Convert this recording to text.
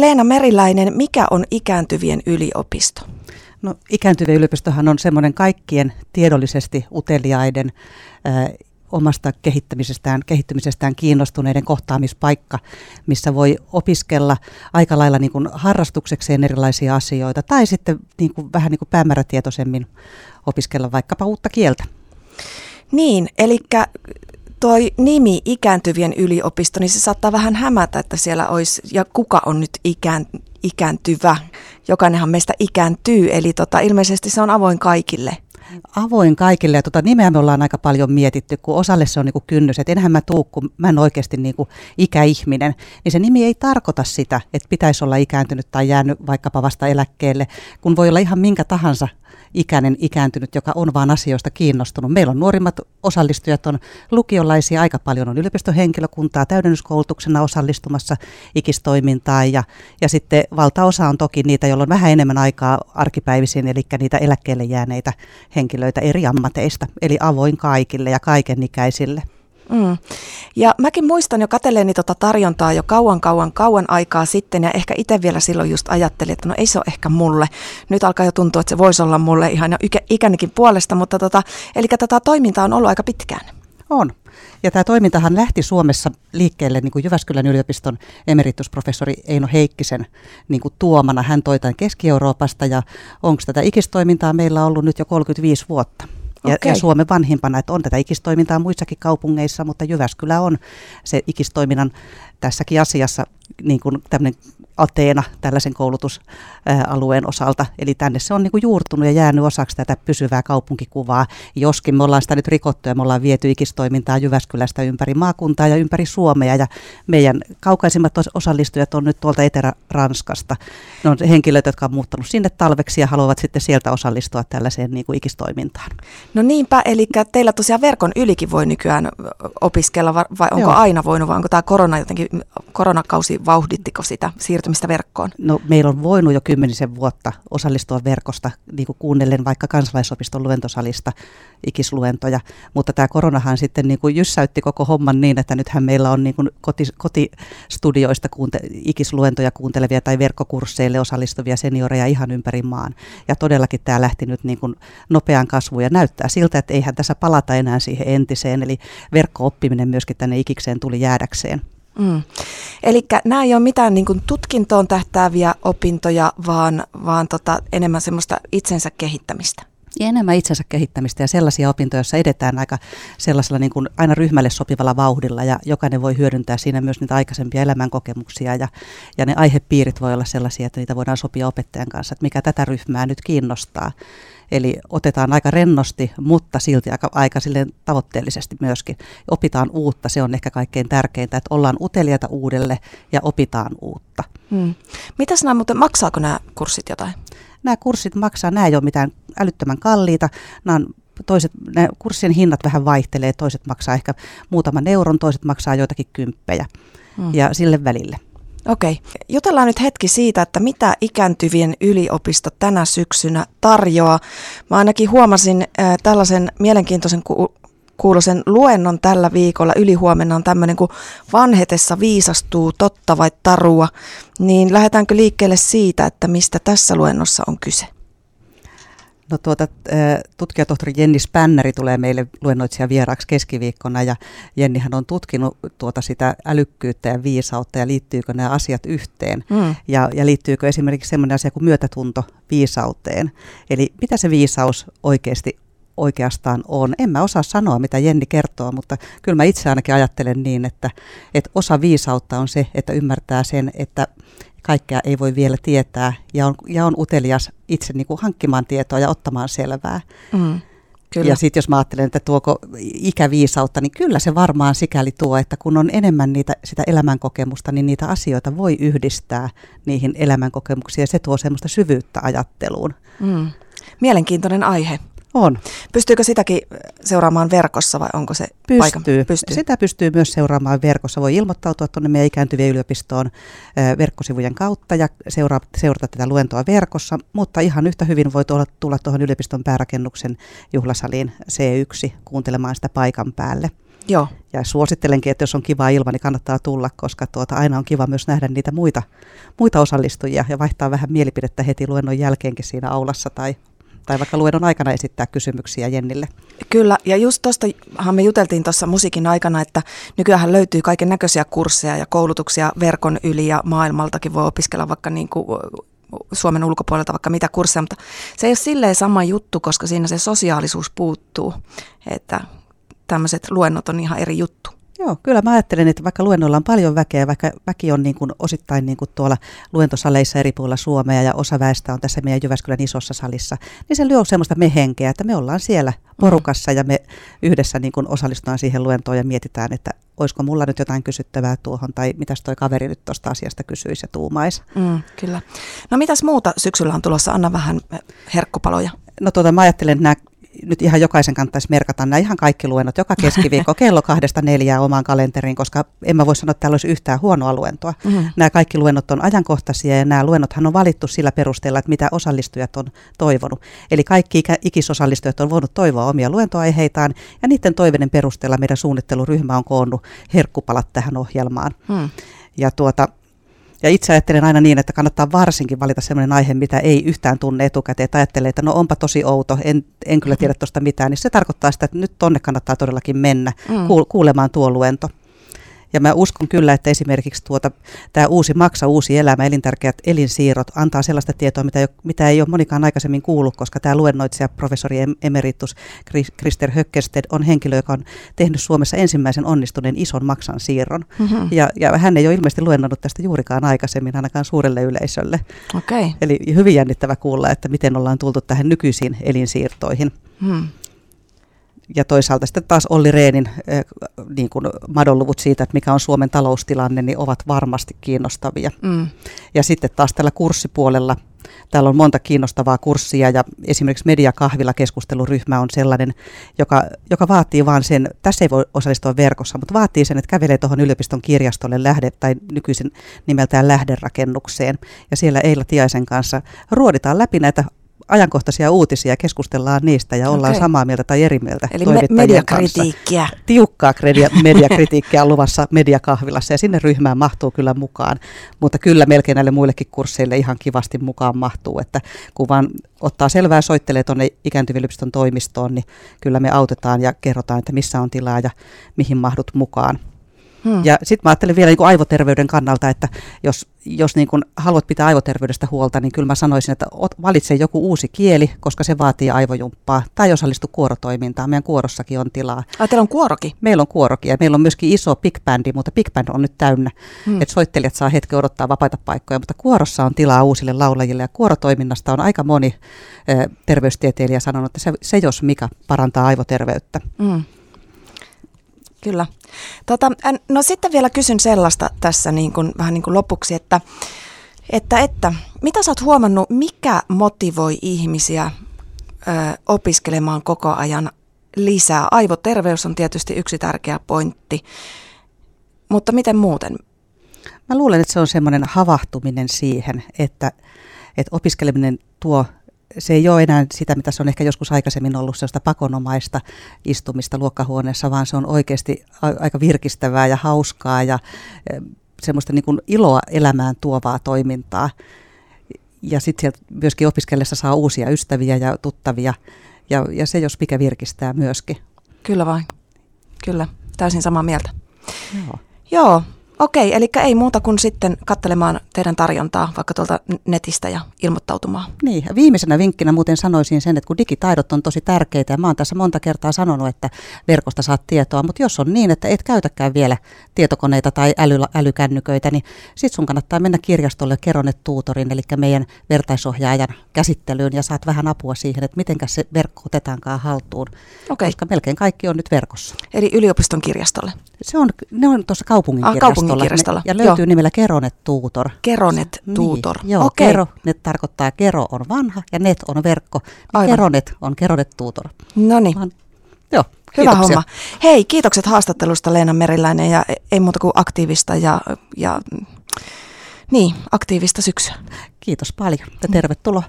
Leena Meriläinen, mikä on ikääntyvien yliopisto? No, ikääntyvien yliopistohan on semmoinen kaikkien tiedollisesti uteliaiden äh, omasta kehittämisestään, kehittymisestään kiinnostuneiden kohtaamispaikka, missä voi opiskella aika lailla niin kuin harrastuksekseen erilaisia asioita tai sitten niin kuin, vähän niin kuin päämäärätietoisemmin opiskella vaikkapa uutta kieltä. Niin, eli toi nimi ikääntyvien yliopisto, niin se saattaa vähän hämätä, että siellä olisi, ja kuka on nyt ikään, ikääntyvä. Jokainenhan meistä ikääntyy, eli tota, ilmeisesti se on avoin kaikille. Avoin kaikille ja tota nimeä me ollaan aika paljon mietitty, kun osalle se on niinku kynnys, että enhän mä tuu, kun mä en oikeasti niinku ikäihminen. Niin se nimi ei tarkoita sitä, että pitäisi olla ikääntynyt tai jäänyt vaikkapa vasta eläkkeelle, kun voi olla ihan minkä tahansa ikäinen ikääntynyt, joka on vaan asioista kiinnostunut. Meillä on nuorimmat osallistujat, on lukiolaisia, aika paljon on yliopistohenkilökuntaa täydennyskoulutuksena osallistumassa ikistoimintaan ja, ja sitten valtaosa on toki niitä, joilla on vähän enemmän aikaa arkipäivisin, eli niitä eläkkeelle jääneitä henkilöitä eri ammateista, eli avoin kaikille ja kaikenikäisille. Mm. Ja mäkin muistan jo katselleeni tota tarjontaa jo kauan, kauan, kauan aikaa sitten ja ehkä itse vielä silloin just ajattelin, että no ei se ole ehkä mulle. Nyt alkaa jo tuntua, että se voisi olla mulle ihan ikä, ikänikin puolesta, mutta tota, eli tätä toimintaa on ollut aika pitkään. On. Ja tämä toimintahan lähti Suomessa liikkeelle niin kuin Jyväskylän yliopiston emeritusprofessori Eino Heikkisen niin kuin tuomana. Hän toi tämän Keski-Euroopasta ja onko tätä ikistoimintaa meillä ollut nyt jo 35 vuotta. Ja, okay. ja Suomen vanhimpana, että on tätä ikistoimintaa muissakin kaupungeissa, mutta Jyväskylä on se ikistoiminnan tässäkin asiassa niin kuin tämmöinen Ateena tällaisen koulutusalueen osalta. Eli tänne se on niin kuin juurtunut ja jäänyt osaksi tätä pysyvää kaupunkikuvaa. Joskin me ollaan sitä nyt rikottu ja me ollaan viety ikistoimintaa Jyväskylästä ympäri maakuntaa ja ympäri Suomea. Ja meidän kaukaisimmat osallistujat on nyt tuolta Etelä-Ranskasta. Ne on henkilöt, jotka on muuttanut sinne talveksi ja haluavat sitten sieltä osallistua tällaiseen niin kuin ikistoimintaan. No niinpä, eli teillä tosiaan verkon ylikin voi nykyään opiskella, vai onko Joo. aina voinut, vai onko tämä korona jotenkin, koronakausi vauhdittiko sitä siirtymistä verkkoon? No meillä on voinut jo kymmenisen vuotta osallistua verkosta, niin kuin kuunnellen vaikka kansalaisopiston luentosalista ikisluentoja, mutta tämä koronahan sitten niin kuin jyssäytti koko homman niin, että nythän meillä on niin kuin koti, kotistudioista kuunte, ikisluentoja kuuntelevia tai verkkokursseille osallistuvia senioreja ihan ympäri maan. Ja todellakin tämä lähti nyt niin kuin nopeaan kasvuun ja näyttää siltä, että eihän tässä palata enää siihen entiseen, eli verkkooppiminen myöskin tänne ikikseen tuli jäädäkseen. Mm. Eli nämä ei ole mitään niin kuin tutkintoon tähtääviä opintoja, vaan, vaan tota, enemmän semmoista itsensä kehittämistä. Ja enemmän itsensä kehittämistä ja sellaisia opintoja, joissa edetään aika sellaisella niin kuin aina ryhmälle sopivalla vauhdilla ja jokainen voi hyödyntää siinä myös niitä aikaisempia elämänkokemuksia ja, ja ne aihepiirit voi olla sellaisia, että niitä voidaan sopia opettajan kanssa, että mikä tätä ryhmää nyt kiinnostaa. Eli otetaan aika rennosti, mutta silti aika, aika silleen tavoitteellisesti myöskin. Opitaan uutta, se on ehkä kaikkein tärkeintä, että ollaan uteliaita uudelle ja opitaan uutta. Hmm. Mitäs nämä muuten, maksaako nämä kurssit jotain? Nämä kurssit maksaa, nämä ei ole mitään älyttömän kalliita. Nämä on toiset, nämä kurssien hinnat vähän vaihtelee, toiset maksaa ehkä muutaman euron, toiset maksaa joitakin kymppejä hmm. ja sille välille. Okei. Jutellaan nyt hetki siitä, että mitä ikääntyvien yliopisto tänä syksynä tarjoaa. Mä ainakin huomasin äh, tällaisen mielenkiintoisen ku- kuulosen luennon tällä viikolla. Ylihuomenna on tämmöinen kuin Vanhetessa viisastuu totta vai tarua. Niin lähdetäänkö liikkeelle siitä, että mistä tässä luennossa on kyse? No tuota, tutkijatohtori Jenni Spänneri tulee meille luennoitsija vieraaksi keskiviikkona ja Jennihän on tutkinut tuota sitä älykkyyttä ja viisautta ja liittyykö nämä asiat yhteen mm. ja, ja liittyykö esimerkiksi sellainen asia kuin myötätunto viisauteen. Eli mitä se viisaus oikeasti oikeastaan on. En mä osaa sanoa, mitä Jenni kertoo, mutta kyllä mä itse ainakin ajattelen niin, että, että osa viisautta on se, että ymmärtää sen, että kaikkea ei voi vielä tietää ja on, ja on utelias itse niin kuin hankkimaan tietoa ja ottamaan selvää. Mm, kyllä. Ja sitten jos mä ajattelen, että tuoko ikäviisautta, niin kyllä se varmaan sikäli tuo, että kun on enemmän niitä, sitä elämänkokemusta, niin niitä asioita voi yhdistää niihin elämänkokemuksiin ja se tuo semmoista syvyyttä ajatteluun. Mm. Mielenkiintoinen aihe. On. Pystyykö sitäkin seuraamaan verkossa vai onko se pystyy. paikan? Pystyy. Sitä pystyy myös seuraamaan verkossa. Voi ilmoittautua tuonne meidän ikääntyvien yliopistoon verkkosivujen kautta ja seurata, seurata tätä luentoa verkossa, mutta ihan yhtä hyvin voi tulla, tulla tuohon yliopiston päärakennuksen juhlasaliin C1 kuuntelemaan sitä paikan päälle. Joo. Ja suosittelenkin, että jos on kiva ilma, niin kannattaa tulla, koska tuota, aina on kiva myös nähdä niitä muita, muita osallistujia ja vaihtaa vähän mielipidettä heti luennon jälkeenkin siinä aulassa tai, tai vaikka luennon aikana esittää kysymyksiä Jennille. Kyllä, ja just tuostahan me juteltiin tuossa musiikin aikana, että nykyään löytyy kaiken näköisiä kursseja ja koulutuksia verkon yli ja maailmaltakin voi opiskella vaikka niin kuin Suomen ulkopuolelta vaikka mitä kursseja, mutta se ei ole silleen sama juttu, koska siinä se sosiaalisuus puuttuu, että tämmöiset luennot on ihan eri juttu. Joo, kyllä mä ajattelen, että vaikka luennoilla on paljon väkeä, vaikka väki on niin kuin osittain niin kuin tuolla luentosaleissa eri puolilla Suomea ja osa väestä on tässä meidän Jyväskylän isossa salissa, niin se lyö semmoista me-henkeä, että me ollaan siellä porukassa ja me yhdessä niin kuin osallistutaan siihen luentoon ja mietitään, että olisiko mulla nyt jotain kysyttävää tuohon tai mitäs toi kaveri nyt tuosta asiasta kysyisi ja tuumaisi. Mm, kyllä. No mitäs muuta syksyllä on tulossa? Anna vähän herkkupaloja. No tuota, mä ajattelen, että nämä nyt ihan jokaisen kannattaisi merkata nämä ihan kaikki luennot joka keskiviikko kello kahdesta neljää omaan kalenteriin, koska en mä voi sanoa, että täällä olisi yhtään huonoa luentoa. Mm-hmm. Nämä kaikki luennot on ajankohtaisia ja nämä luennothan on valittu sillä perusteella, että mitä osallistujat on toivonut. Eli kaikki ikisosallistujat on voinut toivoa omia luentoaiheitaan ja niiden toiveiden perusteella meidän suunnitteluryhmä on koonnut herkkupalat tähän ohjelmaan. Mm. Ja tuota, ja itse ajattelen aina niin, että kannattaa varsinkin valita sellainen aihe, mitä ei yhtään tunne etukäteen, että ajattelee, että no onpa tosi outo, en, en kyllä tiedä tuosta mitään, niin se tarkoittaa sitä, että nyt tonne kannattaa todellakin mennä mm. kuulemaan tuo luento. Ja mä uskon kyllä, että esimerkiksi tuota, tämä uusi Maksa, uusi elämä, elintärkeät elinsiirrot antaa sellaista tietoa, mitä ei, ole, mitä ei ole monikaan aikaisemmin kuullut, koska tämä luennoitsija, professori emeritus Krister Höckested on henkilö, joka on tehnyt Suomessa ensimmäisen onnistuneen ison maksan siirron. Mm-hmm. Ja, ja hän ei ole ilmeisesti luennannut tästä juurikaan aikaisemmin, ainakaan suurelle yleisölle. Okay. Eli hyvin jännittävä kuulla, että miten ollaan tultu tähän nykyisiin elinsiirtoihin. Hmm ja toisaalta sitten taas Olli Reenin niin kuin madonluvut siitä, että mikä on Suomen taloustilanne, niin ovat varmasti kiinnostavia. Mm. Ja sitten taas tällä kurssipuolella, täällä on monta kiinnostavaa kurssia ja esimerkiksi Mediakahvila keskusteluryhmä on sellainen, joka, joka vaatii vaan sen, tässä ei voi osallistua verkossa, mutta vaatii sen, että kävelee tuohon yliopiston kirjastolle lähde, tai nykyisin nimeltään lähderakennukseen. Ja siellä Eila Tiaisen kanssa ruoditaan läpi näitä ajankohtaisia uutisia, keskustellaan niistä ja ollaan okay. samaa mieltä tai eri mieltä Eli me- mediakritiikkiä. Kanssa. Tiukkaa kredia- mediakritiikkiä on luvassa mediakahvilassa ja sinne ryhmään mahtuu kyllä mukaan. Mutta kyllä melkein näille muillekin kursseille ihan kivasti mukaan mahtuu, että kun vaan ottaa selvää soittelee tuonne ikääntyvien toimistoon, niin kyllä me autetaan ja kerrotaan, että missä on tilaa ja mihin mahdut mukaan. Hmm. Ja sitten mä ajattelen vielä niin kuin aivoterveyden kannalta, että jos, jos niin kuin haluat pitää aivoterveydestä huolta, niin kyllä mä sanoisin, että valitse joku uusi kieli, koska se vaatii aivojumppaa. Tai osallistu kuorotoimintaan. Meidän kuorossakin on tilaa. Ai, teillä on kuorokin? Meillä on kuorokin ja meillä on myöskin iso big bandi, mutta big band on nyt täynnä. Hmm. Että soittelijat saa hetki odottaa vapaita paikkoja, mutta kuorossa on tilaa uusille laulajille. Ja kuorotoiminnasta on aika moni eh, terveystieteilijä sanonut, että se, se jos mikä parantaa aivoterveyttä. Hmm. Kyllä. Tota, no sitten vielä kysyn sellaista tässä niin kuin, vähän niin kuin lopuksi, että, että, että mitä sä oot huomannut, mikä motivoi ihmisiä ö, opiskelemaan koko ajan lisää? Aivoterveys on tietysti yksi tärkeä pointti, mutta miten muuten? Mä luulen, että se on semmoinen havahtuminen siihen, että, että opiskeleminen tuo se ei ole enää sitä, mitä se on ehkä joskus aikaisemmin ollut, sellaista pakonomaista istumista luokkahuoneessa, vaan se on oikeasti aika virkistävää ja hauskaa ja e, semmoista niin kuin iloa elämään tuovaa toimintaa. Ja sitten sieltä myöskin opiskellessa saa uusia ystäviä ja tuttavia, ja, ja se jos mikä virkistää myöskin. Kyllä vain, kyllä, täysin samaa mieltä. Joo. Joo, Okei, eli ei muuta kuin sitten katselemaan teidän tarjontaa vaikka tuolta netistä ja ilmoittautumaan. Niin, viimeisenä vinkkinä muuten sanoisin sen, että kun digitaidot on tosi tärkeitä, ja mä oon tässä monta kertaa sanonut, että verkosta saat tietoa, mutta jos on niin, että et käytäkään vielä tietokoneita tai äly, älykännyköitä, niin sit sun kannattaa mennä kirjastolle Keronet Tuutorin, eli meidän vertaisohjaajan käsittelyyn, ja saat vähän apua siihen, että miten se verkko otetaankaan haltuun, okay. koska melkein kaikki on nyt verkossa. Eli yliopiston kirjastolle? Se on, ne on tuossa kaupungin ah, kirjastolla. Kaupungin kirjastolla. Ja löytyy joo. nimellä Keronet Tuutor. Keronet niin, Tuutor. Niin, joo, okay. Keronet tarkoittaa Kero on vanha ja Net on verkko. Aivan. Keronet on Keronet Tuutor. No niin. Joo, Hyvä homma. Hei, kiitokset haastattelusta Leena Meriläinen ja ei muuta kuin aktiivista ja, ja niin, aktiivista syksyä. Kiitos paljon ja tervetuloa.